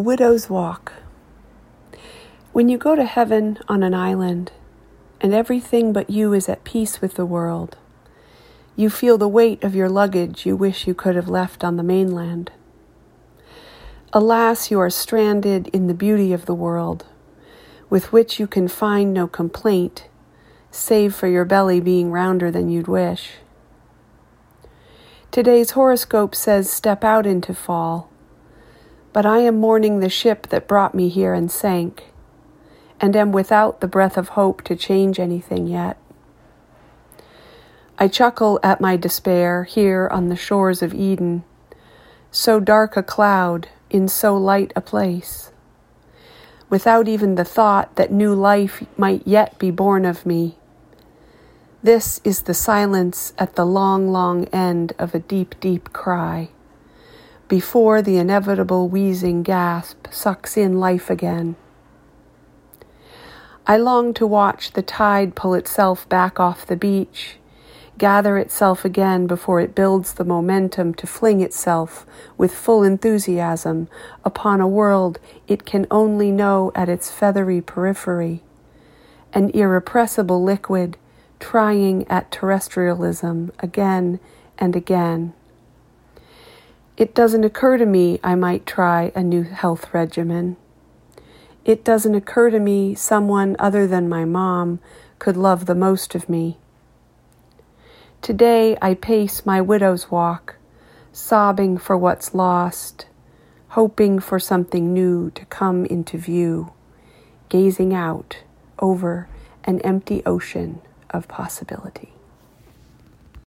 Widow's Walk. When you go to heaven on an island, and everything but you is at peace with the world, you feel the weight of your luggage you wish you could have left on the mainland. Alas, you are stranded in the beauty of the world, with which you can find no complaint, save for your belly being rounder than you'd wish. Today's horoscope says step out into fall but I am mourning the ship that brought me here and sank, and am without the breath of hope to change anything yet. I chuckle at my despair here on the shores of Eden, so dark a cloud in so light a place, without even the thought that new life might yet be born of me. This is the silence at the long, long end of a deep, deep cry before the inevitable wheezing gasp sucks in life again. I long to watch the tide pull itself back off the beach, gather itself again before it builds the momentum to fling itself with full enthusiasm upon a world it can only know at its feathery periphery, an irrepressible liquid trying at terrestrialism again and again. It doesn't occur to me I might try a new health regimen. It doesn't occur to me someone other than my mom could love the most of me. Today I pace my widow's walk, sobbing for what's lost, hoping for something new to come into view, gazing out over an empty ocean of possibility.